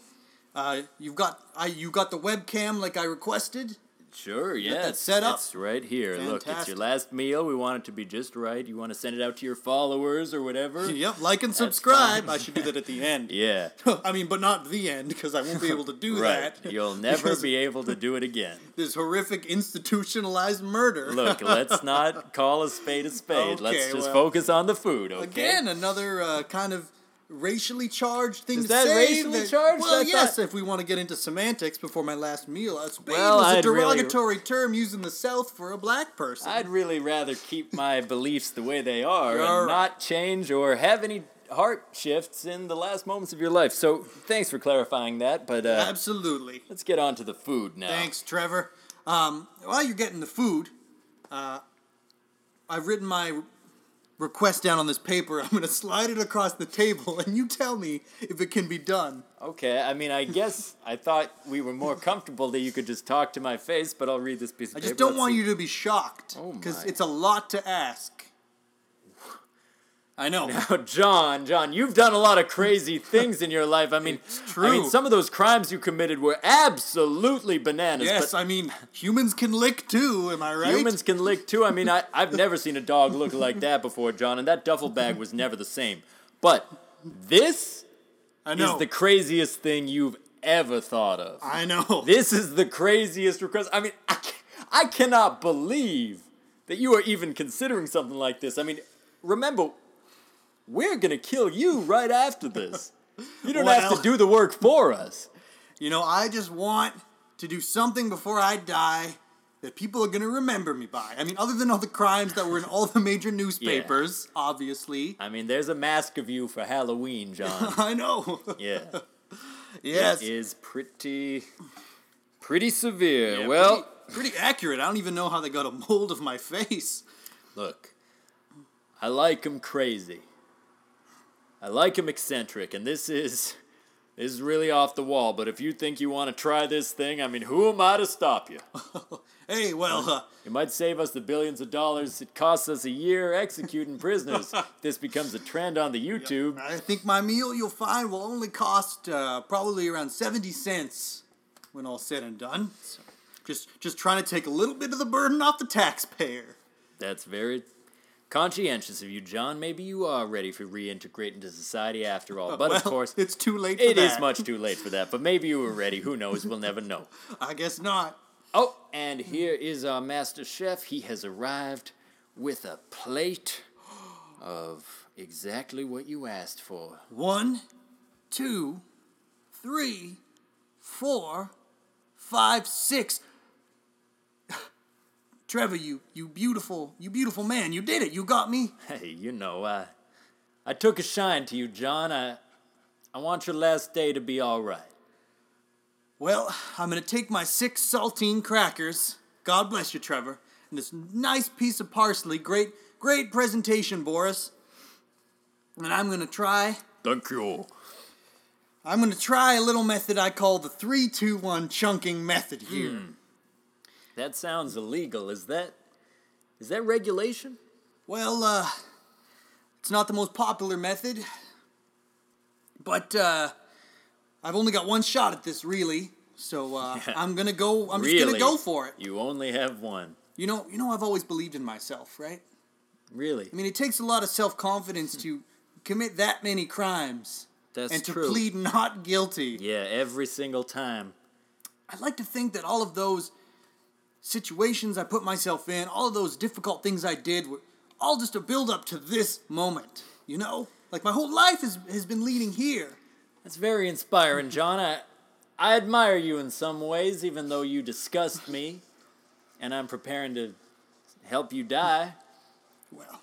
uh, you've got I you got the webcam like I requested. Sure, yeah. It's, set up. it's right here. Look, it's your last meal. We want it to be just right. You want to send it out to your followers or whatever? Yep, like and subscribe. I should do that at the end. Yeah. I mean, but not the end because I won't be able to do Right. that. You'll never be able to do it again. This horrific institutionalized murder. Look, let's not call a spade a spade. let's just well, focus on the food, okay? Again, another uh, kind of racially charged thing Is to that say. racially that- charged? Well, I yes, thought- if we want to get into semantics before my last meal. A spade Well, was a I'd really- derogatory term used in the South for a black person. I'd really rather keep my beliefs the way they are All and right. not change or have any heart shifts in the last moments of your life. So thanks for clarifying that. But uh, Absolutely. let's get on to the food now. Thanks, Trevor. Um, while you're getting the food, uh, I've written my request down on this paper. I'm going to slide it across the table, and you tell me if it can be done. Okay, I mean, I guess I thought we were more comfortable that you could just talk to my face, but I'll read this piece of I paper. I just don't Let's want see. you to be shocked Oh, because my. it's a lot to ask. I know. Now, John, John, you've done a lot of crazy things in your life. I mean, I mean, some of those crimes you committed were absolutely bananas. yes, I mean humans can lick too. Am I right? humans can lick too. I mean, I, I've never seen a dog look like that before, John, and that duffel bag was never the same. But this I is the craziest thing you've ever thought of. I know. This is the craziest request. I mean, I, I cannot believe that you are even considering something like this. I mean, remember, we're going to kill you right after this. You don't have to do the work for us. You know, I just want to do something before I die that people are going to remember me by. I mean, other than all the crimes that were in all the major newspapers, obviously. I mean, there's a mask of you for Halloween, John. I know. Yeah. yes. It is pretty, pretty severe. Yeah, well, pretty, pretty accurate. I don't even know how they got a mold of my face. Look, I like him crazy. I like him eccentric, and this is this is really off the wall. But if you think you want to try this thing, I mean, who am I to stop you? Hey, well, uh, It might save us the billions of dollars it costs us a year executing prisoners. if this becomes a trend on the YouTube. I think my meal you'll find will only cost uh, probably around 70 cents when all said and done. So just, just trying to take a little bit of the burden off the taxpayer. That's very conscientious of you, John. Maybe you are ready for reintegrate into society after all. But well, of course, it's too late for it is that. much too late for that. But maybe you were ready. Who knows? We'll never know. I guess not. Oh, and here is our master chef. He has arrived with a plate of exactly what you asked for. One, two, three, four, five, six. Trevor, you you beautiful, you beautiful man, you did it. You got me. Hey, you know, I, I took a shine to you, John. I, I want your last day to be all right. Well, I'm gonna take my six saltine crackers. God bless you, Trevor. And this nice piece of parsley. Great, great presentation, Boris. And I'm gonna try. Thank you. I'm gonna try a little method I call the three, two, one chunking method here. Hmm. That sounds illegal. Is that, is that regulation? Well, uh, it's not the most popular method, but uh, I've only got one shot at this, really. So uh, I'm gonna go. I'm just gonna go for it. You only have one. You know, you know, I've always believed in myself, right? Really? I mean, it takes a lot of self confidence to commit that many crimes That's and to true. plead not guilty. Yeah, every single time. I'd like to think that all of those situations I put myself in, all of those difficult things I did, were all just a build up to this moment. You know, like my whole life has has been leading here. That's very inspiring, John. I, I admire you in some ways, even though you disgust me, and I'm preparing to help you die. Well,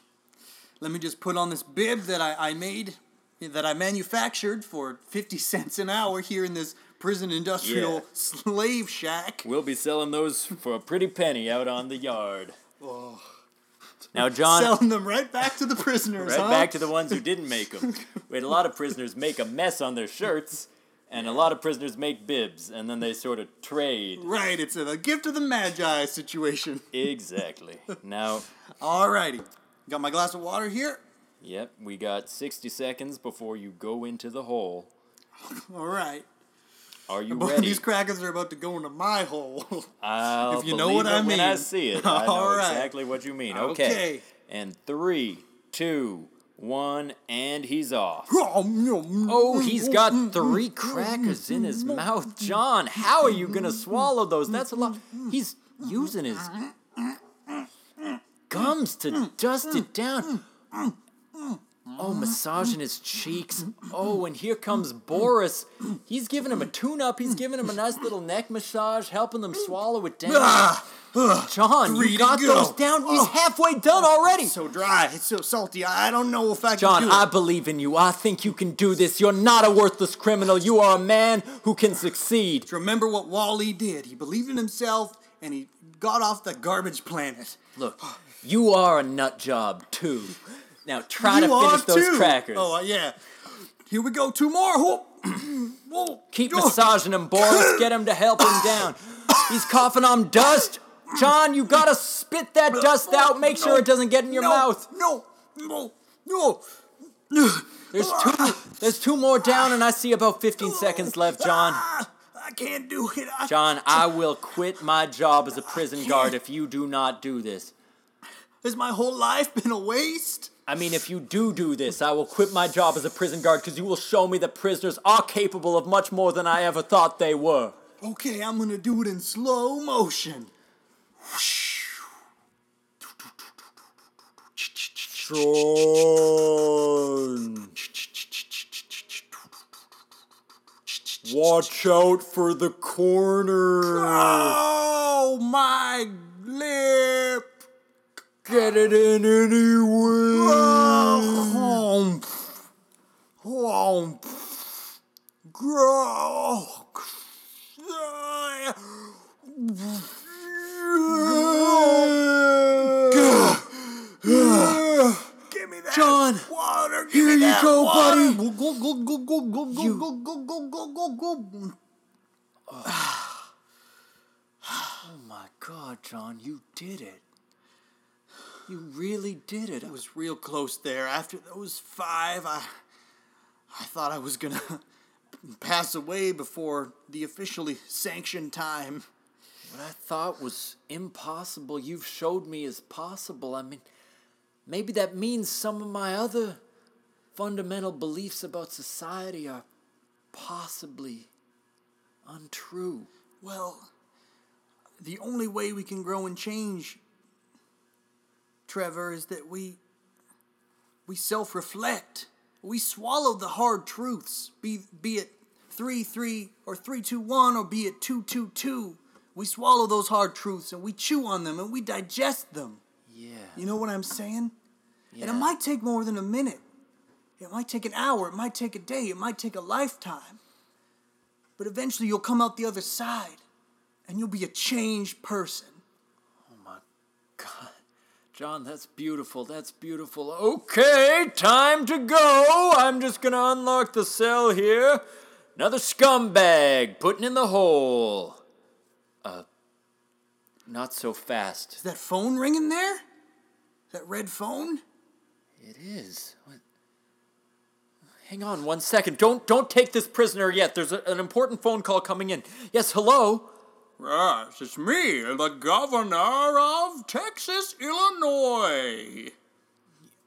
let me just put on this bib that I, I made, that I manufactured for 50 cents an hour here in this prison industrial Yeah. slave shack. We'll be selling those for a pretty penny out on the yard. Oh. Now, John, Selling them right back to the prisoners, right huh? back to the ones who didn't make them. We had a lot of prisoners make a mess on their shirts, and a lot of prisoners make bibs, and then they sort of trade. Right, it's a, gift of the Magi situation. Exactly. Now, Alrighty. Got my glass of water here. yep, we got 60 seconds before you go into the hole. Alright. Are you ready? these crackers are about to go into my hole. I'll If you know what I it when I see it. I know right. exactly what you mean. Okay. Okay. And three, two, one, and he's off. oh, Oh, he's got three crackers in his mouth. John, how are you going to swallow those? That's a lot. He's using his gums to dust it down. Oh, massaging his cheeks. Oh, and here comes Boris. He's giving him a tune up. He's giving him a nice little neck massage, helping them swallow it down. Ah, John, three you got go. those down. He's Oh. halfway done already. It's so dry. It's so salty. I I don't know if I John, can John, I believe in you. I think you can do this. You're not a worthless criminal. You are a man who can succeed. Remember what WALL-E did. He believed in himself and he got off the garbage planet. Look, you are a nut job too. Now try You to finish those crackers. Oh, uh, yeah. Here we go. Two more. Whoa. Whoa. Keep Oh. massaging him, Boris. Get him to help him down. He's coughing on dust. John, you gotta spit that dust out. Make sure it doesn't get in your no, mouth. No. No. No. There's two. There's two more down, and I see about 15 seconds left, John. Ah, I can't do it. I, John, I will quit my job as a prison guard if you do not do this. Has my whole life been a waste? I mean, if you do do this, I will quit my job as a prison guard because you will show me that prisoners are capable of much more than I ever thought they were. Okay, I'm gonna do it in slow motion. John. Watch out for the corner. Oh, my lip. Get it in anyway. Oh, oh, grow. Give me that John, water. Give here me you that go, water. buddy. Go go go go go go go You- go go go go go go. Oh my God, John, you did it. You really did it. It was real close there. After those five, I I thought I was gonna pass away before the officially sanctioned time. What I thought was impossible, you've showed me is possible. I mean, maybe that means some of my other fundamental beliefs about society are possibly untrue. Well, the only way we can grow and change, Trevor, is that we we self-reflect. We swallow the hard truths, be be it three three or three two one or be it two two two. We swallow those hard truths and we chew on them and we digest them. Yeah. You know what I'm saying? Yeah. And it might take more than a minute. It might take an hour. It might take a day. It might take a lifetime. But eventually you'll come out the other side and you'll be a changed person. Oh my God. John, that's beautiful. That's beautiful. Okay, time to go. I'm just gonna unlock the cell here. Another scumbag putting in the hole. Uh, not so fast. Is that phone ringing there? That red phone? It is. What? Hang on one second. Don't don't take this prisoner yet. There's a, an important phone call coming in. Yes, hello. Yes, it's me, the governor of Texas, Illinois.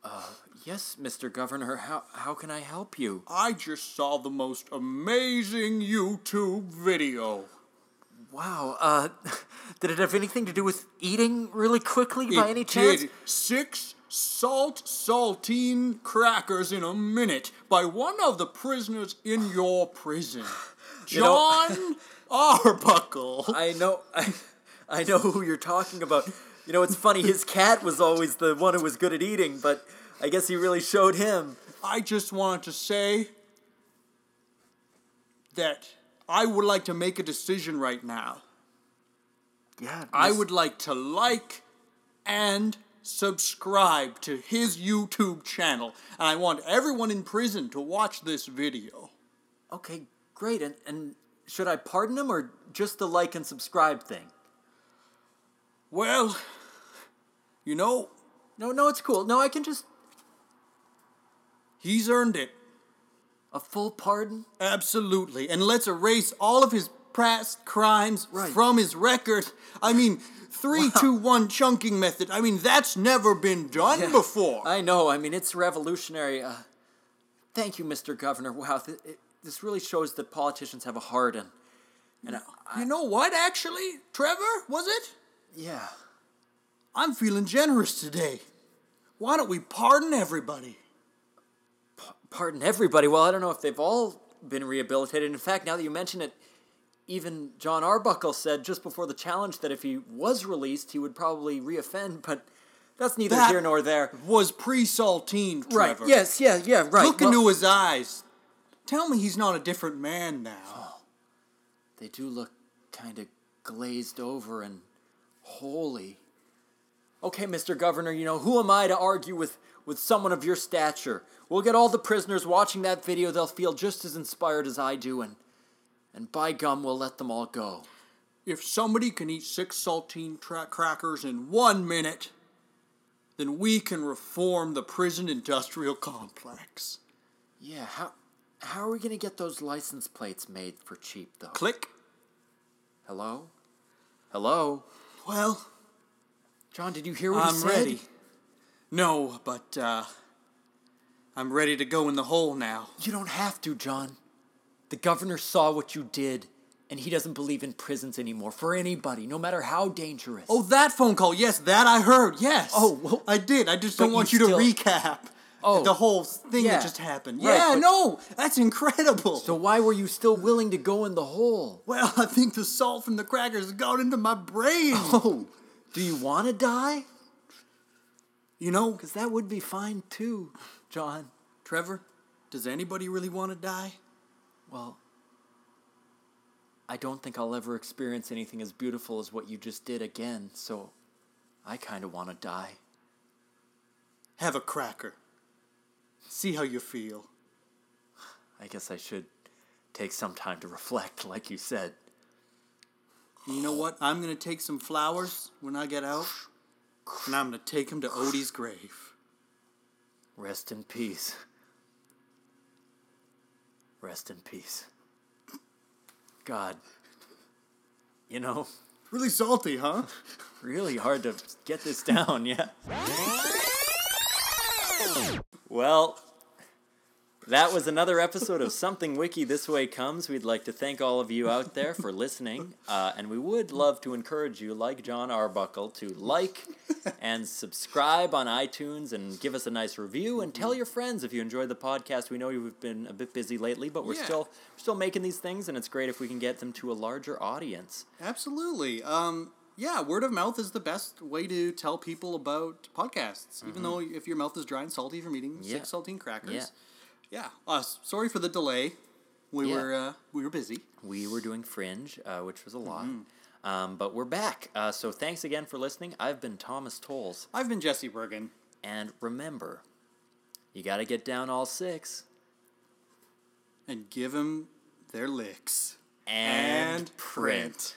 Uh, Yes, Mr. Governor. How how can I help you? I just saw the most amazing YouTube video. Wow. Uh, did it have anything to do with eating really quickly by It any chance? did six salt saltine crackers in a minute by one of the prisoners in your prison, John Arbuckle. I know. I, I know who you're talking about. You know, it's funny. His cat was always the one who was good at eating, but I guess he really showed him. I just wanted to say that I would like to make a decision right now. Yeah. I would like to like and subscribe to his YouTube channel, and I want everyone in prison to watch this video. Okay, great. And and should I pardon him or just the like and subscribe thing? Well, you know, No, no, it's cool. No, I can just he's earned it. a full pardon. Absolutely. And let's erase all of his past crimes Right. from his record. I mean, three, two, one chunking method. I mean, that's never been done Yeah, before. I know. I mean, it's revolutionary. Uh, thank you, Mr. Governor. Wow, th- it, this really shows that politicians have a heart and and I, you know what, actually? Trevor, was it? yeah. I'm feeling generous today. Why don't we pardon everybody? pardon everybody. Well, I don't know if they've all been rehabilitated. In fact, now that you mention it, even John Arbuckle said just before the challenge that if he was released, he would probably reoffend, but that's neither That here nor there. Was pre-Saltine, Trevor. Right. Yes, yeah, yeah, right. Look Well, into his eyes. Tell me he's not a different man now. Oh, they do look kind of glazed over and holy. Okay, Mr. Governor, you know, who am I to argue with, with someone of your stature? We'll get all the prisoners watching that video, they'll feel just as inspired as I do, and, and by gum, we'll let them all go. If somebody can eat six saltine tra- crackers in one minute, then we can reform the prison industrial complex. Yeah, how, how are we going to get those license plates made for cheap, though? Click. Hello? Hello? Well, John, did you hear what I'm said? ready. No, but uh, I'm ready to go in the hole now. You don't have to, John. The governor saw what you did, and he doesn't believe in prisons anymore for anybody, no matter how dangerous. Oh, that phone call. Yes, that I heard. Yes. Oh, well- I did. I just don't want you you, still- to recap Oh. the whole thing Yeah. that just happened. Right, yeah, but- no, that's incredible. so why were you still willing to go in the hole? well, I think the salt from the crackers got into my brain. Oh, do you want to die? You know, Because that would be fine too, John. Trevor, does anybody really want to die? Well, I don't think I'll ever experience anything as beautiful as what you just did again, so I kind of want to die. Have a cracker. See how you feel. I guess I should take some time to reflect, like you said. You know what? I'm going to take some flowers when I get out, and I'm going to take them to Odie's grave. Rest in peace. Rest in peace. God. You know, Really salty, huh? really hard to get this down, yeah. Well, that was another episode of Something Wiki This Way Comes. We'd like to thank all of you out there for listening, uh, and we would love to encourage you, like John Arbuckle, to like and subscribe on iTunes and give us a nice review and tell your friends if you enjoyed the podcast. We know you've been a bit busy lately, but we're Yeah. still we're still making these things, and it's great if we can get them to a larger audience. Absolutely. Um, yeah, word of mouth is the best way to tell people about podcasts. Even though if your mouth is dry and salty from eating Mm-hmm. Yeah. six saltine crackers. Yeah. Yeah. Uh, sorry for the delay. We Yeah. were uh, we were busy. we were doing Fringe, uh, which was a lot. Um, but we're back. Uh, so thanks again for listening. I've been Thomas Tolles. I've been Jesse Bergen. And remember, you got to get down all six. And give them their licks. And, print.